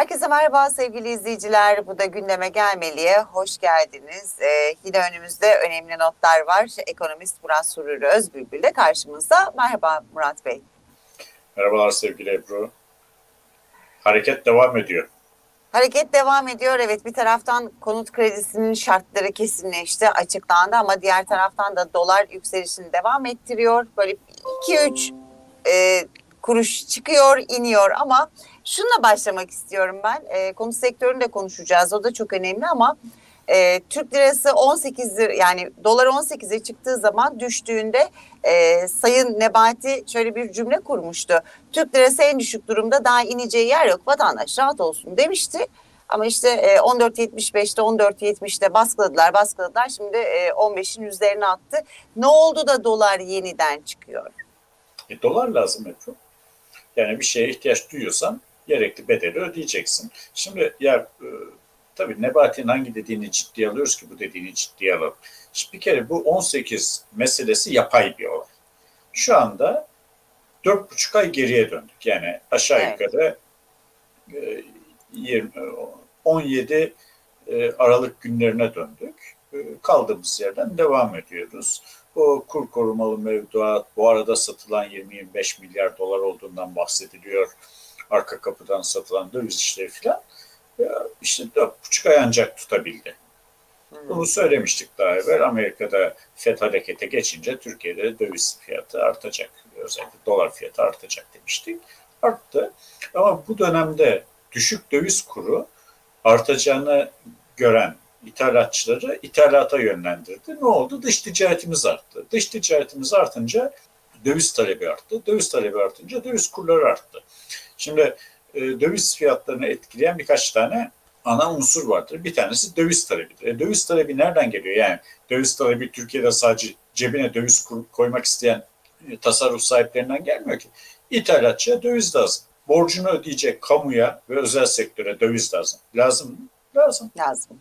Herkese merhaba sevgili izleyiciler. Bu da gündeme gelmeliye hoş geldiniz. Ee, yine önümüzde önemli notlar var. Ekonomist Murat Sururi Özbülbül de karşımızda. Merhaba Murat Bey. Merhabalar sevgili Ebru. Hareket devam ediyor. Hareket devam ediyor. Evet bir taraftan konut kredisinin şartları kesinleşti, açıklandı ama diğer taraftan da dolar yükselişini devam ettiriyor. Böyle 2-3 e, kuruş çıkıyor, iniyor ama şununla başlamak istiyorum ben. E, konut sektörünü de konuşacağız. O da çok önemli ama e, Türk lirası 18 lira yani dolar 18'e çıktığı zaman düştüğünde e, Sayın Nebati şöyle bir cümle kurmuştu. Türk lirası en düşük durumda daha ineceği yer yok vatandaş rahat olsun demişti. Ama işte e, 14.75'te 14.70'te baskıladılar baskıladılar şimdi e, 15'in üzerine attı. Ne oldu da dolar yeniden çıkıyor? E, dolar lazım Ebru. Yani bir şeye ihtiyaç duyuyorsan gerekli bedeli ödeyeceksin. Şimdi ya e, tabii Nebati'nin hangi dediğini ciddiye alıyoruz ki bu dediğini ciddiye alalım. Şimdi bir kere bu 18 meselesi yapay bir olay. Şu anda 4,5 ay geriye döndük. Yani aşağı Evet. yukarı e, 20, 17 e, Aralık günlerine döndük. E, Kaldığımız yerden devam ediyoruz. Bu kur korumalı mevduat, bu arada satılan 20-25 milyar dolar olduğundan bahsediliyor. Arka kapıdan satılan döviz işleri filan. İşte 4,5 ay ancak tutabildi. Bunu söylemiştik daha evvel. Amerika'da FED harekete geçince Türkiye'de de döviz fiyatı artacak. Özellikle dolar fiyatı artacak demiştik. Arttı. Ama bu dönemde düşük döviz kuru artacağını gören ithalatçıları ithalata yönlendirdi. Ne oldu? Dış ticaretimiz arttı. Dış ticaretimiz artınca döviz talebi arttı. Döviz talebi artınca döviz kurları arttı. Şimdi e, döviz fiyatlarını etkileyen birkaç tane ana unsur vardır. Bir tanesi döviz talebidir. E, döviz talebi nereden geliyor? Yani döviz talebi Türkiye'de sadece cebine döviz koymak isteyen e, tasarruf sahiplerinden gelmiyor ki. İthalatçıya döviz lazım. Borcunu ödeyecek kamuya ve özel sektöre döviz lazım. Lazım mı? Lazım. Lazım.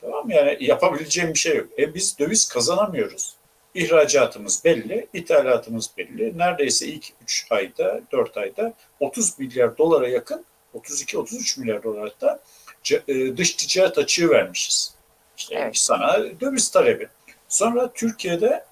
Tamam mı? Yani yapabileceğim bir şey yok. E biz döviz kazanamıyoruz. İhracatımız belli, ithalatımız belli. Neredeyse ilk 3 ayda, 4 ayda 30 milyar dolara yakın, 32-33 milyar dolar hatta e, dış ticaret açığı vermişiz. İşte Evet. sana döviz talebi. Sonra Türkiye'de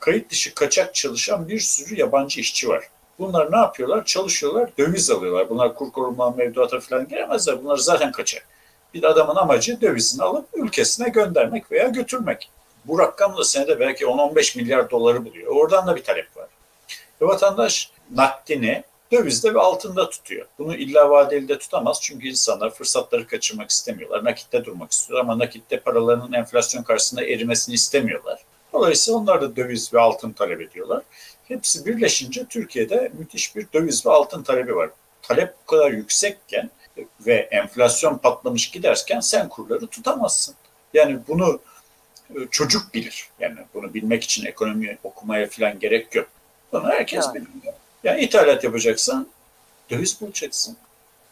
kayıt dışı kaçak çalışan bir sürü yabancı işçi var. Bunlar ne yapıyorlar? Çalışıyorlar, döviz alıyorlar. Bunlar kur koruma mevduata falan giremezler. Bunlar zaten kaçak. Bir adamın amacı dövizini alıp ülkesine göndermek veya götürmek. Bu rakam da senede belki 10-15 milyar doları buluyor. Oradan da bir talep var. Ve vatandaş nakdini dövizde ve altında tutuyor. Bunu illa vadeli de tutamaz çünkü insanlar fırsatları kaçırmak istemiyorlar. Nakitte durmak istiyor ama nakitte paralarının enflasyon karşısında erimesini istemiyorlar. Dolayısıyla onlar da döviz ve altın talep ediyorlar. Hepsi birleşince Türkiye'de müthiş bir döviz ve altın talebi var. Talep bu kadar yüksekken ve enflasyon patlamış giderken sen kurları tutamazsın. Yani bunu e, çocuk bilir. Yani bunu bilmek için ekonomi okumaya falan gerek yok. Bunu herkes Evet. biliyor. Yani ithalat yapacaksan döviz bulacaksın.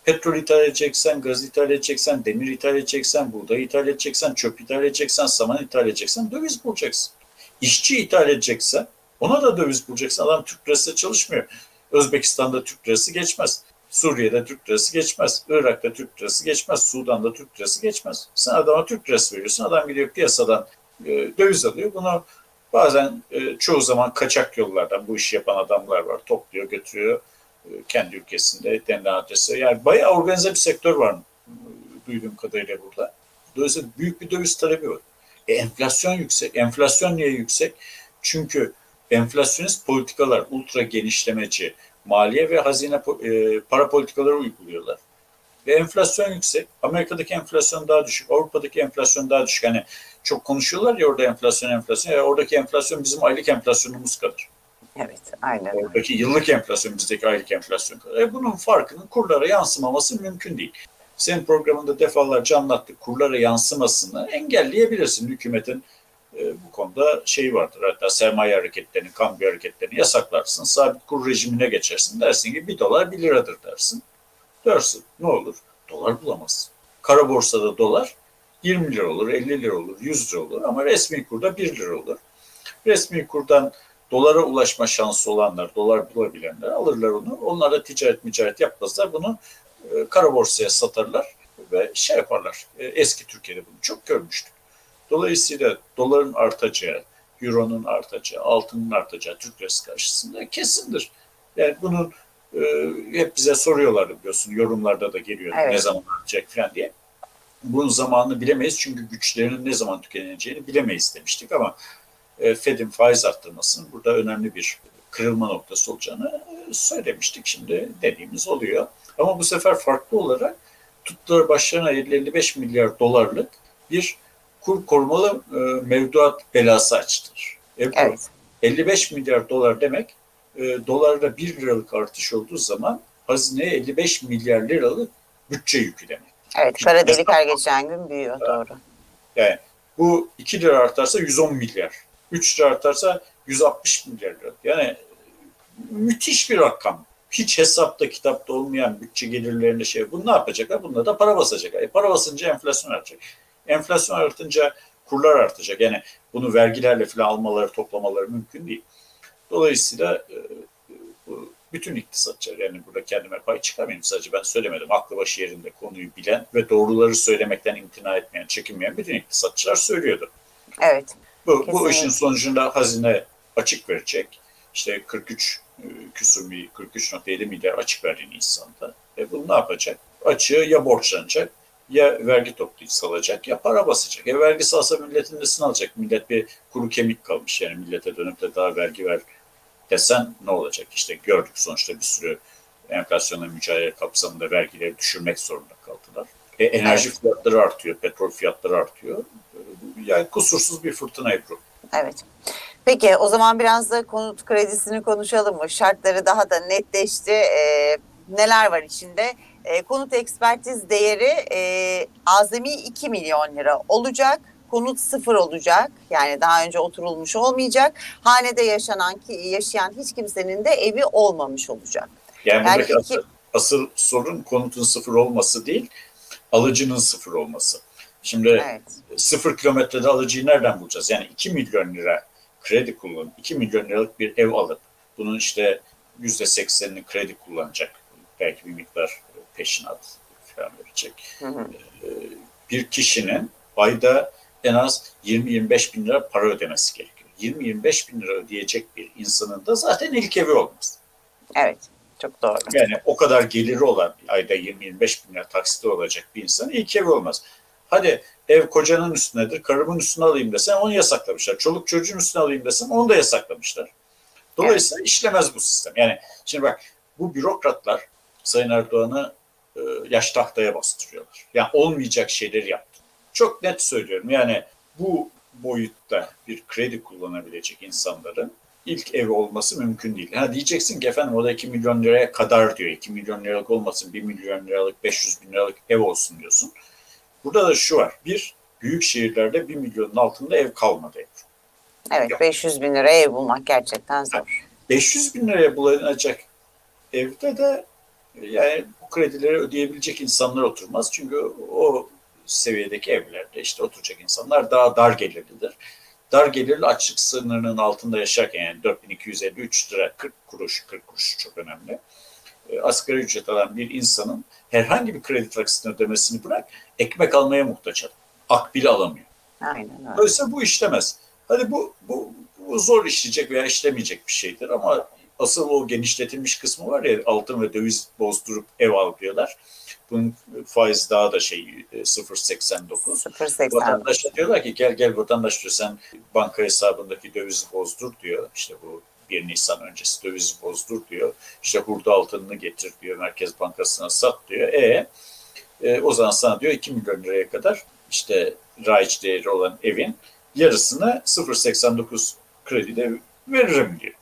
Petrol ithal edeceksen, gaz ithal edeceksen, demir ithal edeceksen, buğday ithal edeceksen, çöp ithal edeceksen, saman ithal edeceksen döviz bulacaksın. İşçi ithal edeceksen ona da döviz bulacaksın. Adam Türk lirası çalışmıyor. Özbekistan'da Türk lirası geçmez. Suriye'de Türk lirası geçmez. Irak'ta Türk lirası geçmez. Sudan'da Türk lirası geçmez. Sen adama Türk lirası veriyorsun. Adam gidiyor piyasadan e, döviz alıyor. Bunu bazen e, çoğu zaman kaçak yollardan bu işi yapan adamlar var. Topluyor, götürüyor e, kendi ülkesinde denilen adrese. Yani bayağı organize bir sektör var e, duyduğum kadarıyla burada. Dolayısıyla büyük bir döviz talebi var. E, enflasyon yüksek. Enflasyon niye yüksek? Çünkü enflasyonist politikalar ultra genişlemeci, maliye ve hazine e, para politikaları uyguluyorlar. Ve enflasyon yüksek. Amerika'daki enflasyon daha düşük. Avrupa'daki enflasyon daha düşük. Hani çok konuşuyorlar ya orada enflasyon enflasyon. Ya oradaki enflasyon bizim aylık enflasyonumuz kadar. Evet, aynen. Oradaki yıllık enflasyon bizdeki aylık enflasyon kadar. E bunun farkının kurlara yansımaması mümkün değil. Senin programında defalarca anlattık. Kurlara yansımasını engelleyebilirsin. Hükümetin e, bu konuda şey vardır. Hatta sermaye hareketlerini, kambiyo hareketlerini yasaklarsın. Sabit kur rejimine geçersin. Dersin ki bir dolar bir liradır dersin. Dersin ne olur? Dolar bulamazsın. Kara borsada dolar 20 lira olur, 50 lira olur, 100 lira olur ama resmi kurda 1 lira olur. Resmi kurdan dolara ulaşma şansı olanlar, dolar bulabilenler alırlar onu. Onlar da ticaret ticaret yapmazlar. Bunu e, kara borsaya satarlar ve şey yaparlar. E, eski Türkiye'de bunu çok görmüştük. Dolayısıyla doların artacağı, euronun artacağı, altının artacağı Türk lirası karşısında kesindir. Yani bunun e, hep bize soruyorlar biliyorsun yorumlarda da geliyor Evet. ne zaman artacak falan diye. Bunun zamanını bilemeyiz çünkü güçlerinin ne zaman tükeneceğini bilemeyiz demiştik ama e, Fed'in faiz arttırmasının burada önemli bir kırılma noktası olacağını e, söylemiştik. Şimdi dediğimiz oluyor. Ama bu sefer farklı olarak tuttular başlarına 50-55 milyar dolarlık bir kur korumalı e, mevduat belası açtılar. E, Evet. 55 milyar dolar demek e, dolarda 1 liralık artış olduğu zaman hazineye 55 milyar liralık bütçe yükü demek. Evet. Kara delik her geçen gün büyüyor. Doğru. Yani bu 2 lira artarsa 110 milyar. 3 lira artarsa 160 milyar lira. Yani müthiş bir rakam. Hiç hesapta kitapta olmayan bütçe gelirlerinde şey. Bu ne yapacaklar? Bununla da para basacak. E, para basınca enflasyon artacak. Enflasyon artınca kurlar artacak. Yani bunu vergilerle falan almaları, toplamaları mümkün değil. Dolayısıyla e, bütün iktisatçılar yani burada kendime pay çıkarmayayım sadece ben söylemedim. Aklı başı yerinde konuyu bilen ve doğruları söylemekten imtina etmeyen, çekinmeyen bütün iktisatçılar söylüyordu. Evet. Bu, bu işin sonucunda hazine açık verecek. İşte 43 e, küsur bir 43.7 milyar açık verdi Nisan'da. E bunu ne yapacak? Açığı ya borçlanacak ya vergi salacak ya para basacak. Ya vergi salsa milletin nesini alacak? Millet bir kuru kemik kalmış yani millete dönüp de daha vergi ver desen ne olacak? İşte gördük sonuçta bir sürü enflasyonla mücadele kapsamında vergileri düşürmek zorunda kaldılar. E, enerji fiyatları artıyor, petrol fiyatları artıyor. Yani kusursuz bir fırtına Ebru. Evet. Peki o zaman biraz da konut kredisini konuşalım mı? Şartları daha da netleşti. Ee, neler var içinde? Ee, konut ekspertiz değeri e, azami 2 milyon lira olacak. Konut sıfır olacak. Yani daha önce oturulmuş olmayacak. Hanede yaşanan ki yaşayan hiç kimsenin de evi olmamış olacak. Yani, Yani buradaki iki- asıl, asıl sorun konutun sıfır olması değil, alıcının sıfır olması. Şimdi Evet. sıfır kilometrede alıcıyı nereden bulacağız? Yani 2 milyon lira kredi kullanıp 2 milyon liralık bir ev alıp bunun işte yüzde seksenini kredi kullanacak. Belki bir miktar peşinat falan verecek. Hı hı. Bir kişinin ayda en az 20-25 bin lira para ödemesi gerekiyor. 20-25 bin lira ödeyecek bir insanın da zaten ilk evi olmaz. Evet. Çok doğru. Yani o kadar geliri olan ayda 20-25 bin lira taksiti olacak bir insan ilk evi olmaz. Hadi ev kocanın üstündedir, karımın üstüne alayım desen onu yasaklamışlar. Çoluk çocuğun üstüne alayım desen onu da yasaklamışlar. Dolayısıyla işlemez bu sistem. Yani şimdi bak bu bürokratlar Sayın Erdoğan'ı e, yaş tahtaya bastırıyorlar. Yani olmayacak şeyleri yaptı. Çok net söylüyorum yani bu boyutta bir kredi kullanabilecek insanların ilk evi olması mümkün değil. Ha diyeceksin ki efendim o da 2 milyon liraya kadar diyor. 2 milyon liralık olmasın 1 milyon liralık 500 bin liralık ev olsun diyorsun. Burada da şu var. Bir, büyük şehirlerde 1 milyonun altında ev kalmadı. Ev. Evet 500 bin lira ev bulmak gerçekten zor. 500 bin liraya bulunacak evde de yani bu kredileri ödeyebilecek insanlar oturmaz. Çünkü o seviyedeki evlerde işte oturacak insanlar daha dar gelirlidir. Dar gelirli açlık sınırının altında yaşarken yani 4253 lira 40 kuruş, 40 kuruş çok önemli. E, asgari ücret alan bir insanın herhangi bir kredi taksitini ödemesini bırak ekmek almaya muhtaç adam. Akbil alamıyor. Aynen öyle. Dolayısıyla bu işlemez. Hadi bu, bu, bu zor işleyecek veya işlemeyecek bir şeydir ama asıl o genişletilmiş kısmı var ya altın ve döviz bozdurup ev alıyorlar. Bunun faiz daha da şey e, 0.89. 0.80. Vatandaşa diyorlar ki gel gel vatandaş diyor sen banka hesabındaki dövizi bozdur diyor. İşte bu 1 Nisan öncesi dövizi bozdur diyor. İşte hurda altınını getir diyor. Merkez Bankası'na sat diyor. E, e o zaman sana diyor 2 milyon liraya kadar işte raiç değeri olan evin yarısını 0.89 kredide veririm diyor.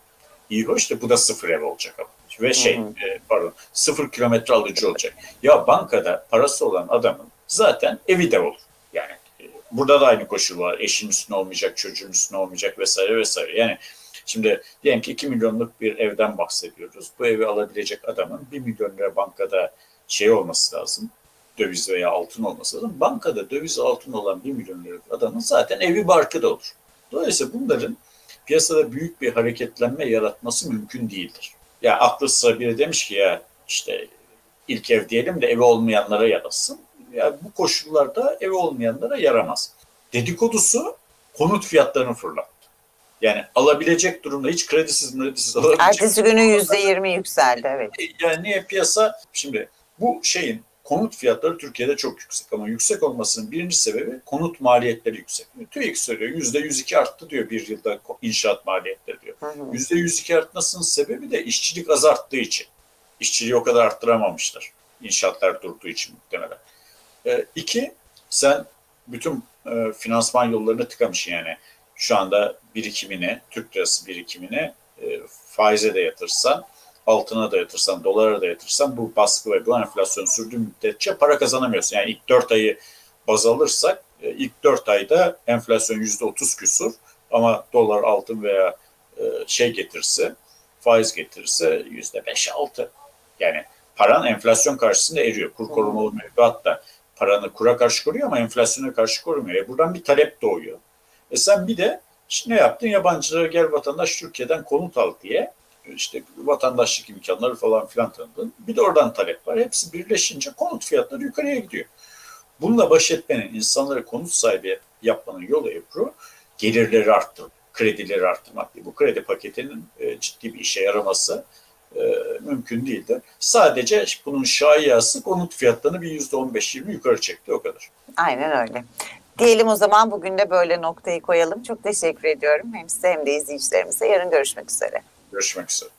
İyi hoş da bu da sıfır ev olacak ama. Ve şey Hı hı. e, pardon sıfır kilometre alıcı olacak. Ya bankada parası olan adamın zaten evi de olur. Yani e, burada da aynı koşul var. Eşin üstüne olmayacak, çocuğun üstüne olmayacak vesaire vesaire. Yani şimdi diyelim ki 2 milyonluk bir evden bahsediyoruz. Bu evi alabilecek adamın 1 milyon lira bankada şey olması lazım. Döviz veya altın olması lazım. Bankada döviz altın olan 1 milyon liralık adamın zaten evi barkı da olur. Dolayısıyla bunların piyasada büyük bir hareketlenme yaratması mümkün değildir. Ya aklı sıra biri demiş ki ya işte ilk ev diyelim de evi olmayanlara yarasın. Yani bu koşullarda evi olmayanlara yaramaz. Dedikodusu konut fiyatlarını fırlattı. Yani alabilecek durumda hiç kredisiz kredisiz alabilecek. Ertesi günü yüzde yirmi yükseldi evet. Yani niye piyasa şimdi bu şeyin konut fiyatları Türkiye'de çok yüksek ama yüksek olmasının birinci sebebi konut maliyetleri yüksek. TÜİK söylüyor yüzde 102 arttı diyor bir yılda inşaat maliyetleri diyor. Yüzde 102 artmasının sebebi de işçilik az arttığı için. İşçiliği o kadar arttıramamışlar. İnşaatlar durduğu için muhtemelen. E, iki, sen bütün e, finansman yollarını tıkamışsın yani. Şu anda birikimini, Türk lirası birikimini e, faize de yatırsan, altına da yatırsan, dolara da yatırsan bu baskı ve bu enflasyon sürdüğü müddetçe para kazanamıyorsun. Yani ilk 4 ayı baz alırsak e, ilk 4 ayda enflasyon %30 küsur ama dolar, altın veya e, şey getirse, faiz getirirse %5-6. Yani paran enflasyon karşısında eriyor. Kur korumalı mevduat da paranı kura karşı koruyor ama enflasyona karşı korumuyor. E buradan bir talep doğuyor. E sen bir de işte ne yaptın? Yabancılara gel vatandaş Türkiye'den konut al diye işte vatandaşlık imkanları falan filan tanıdın. Bir de oradan talep var. Hepsi birleşince konut fiyatları yukarıya gidiyor. Bununla baş etmenin, insanları konut sahibi yapmanın yolu Ebru, gelirleri arttırmak, kredileri arttırmak değil. Bu kredi paketinin e, ciddi bir işe yaraması e, mümkün değildir. Sadece bunun şayiası konut fiyatlarını bir %15-20 yukarı çekti o kadar. Aynen öyle. Diyelim o zaman bugün de böyle noktayı koyalım. Çok teşekkür ediyorum hem size hem de izleyicilerimize. Yarın görüşmek üzere. Görüşmek üzere.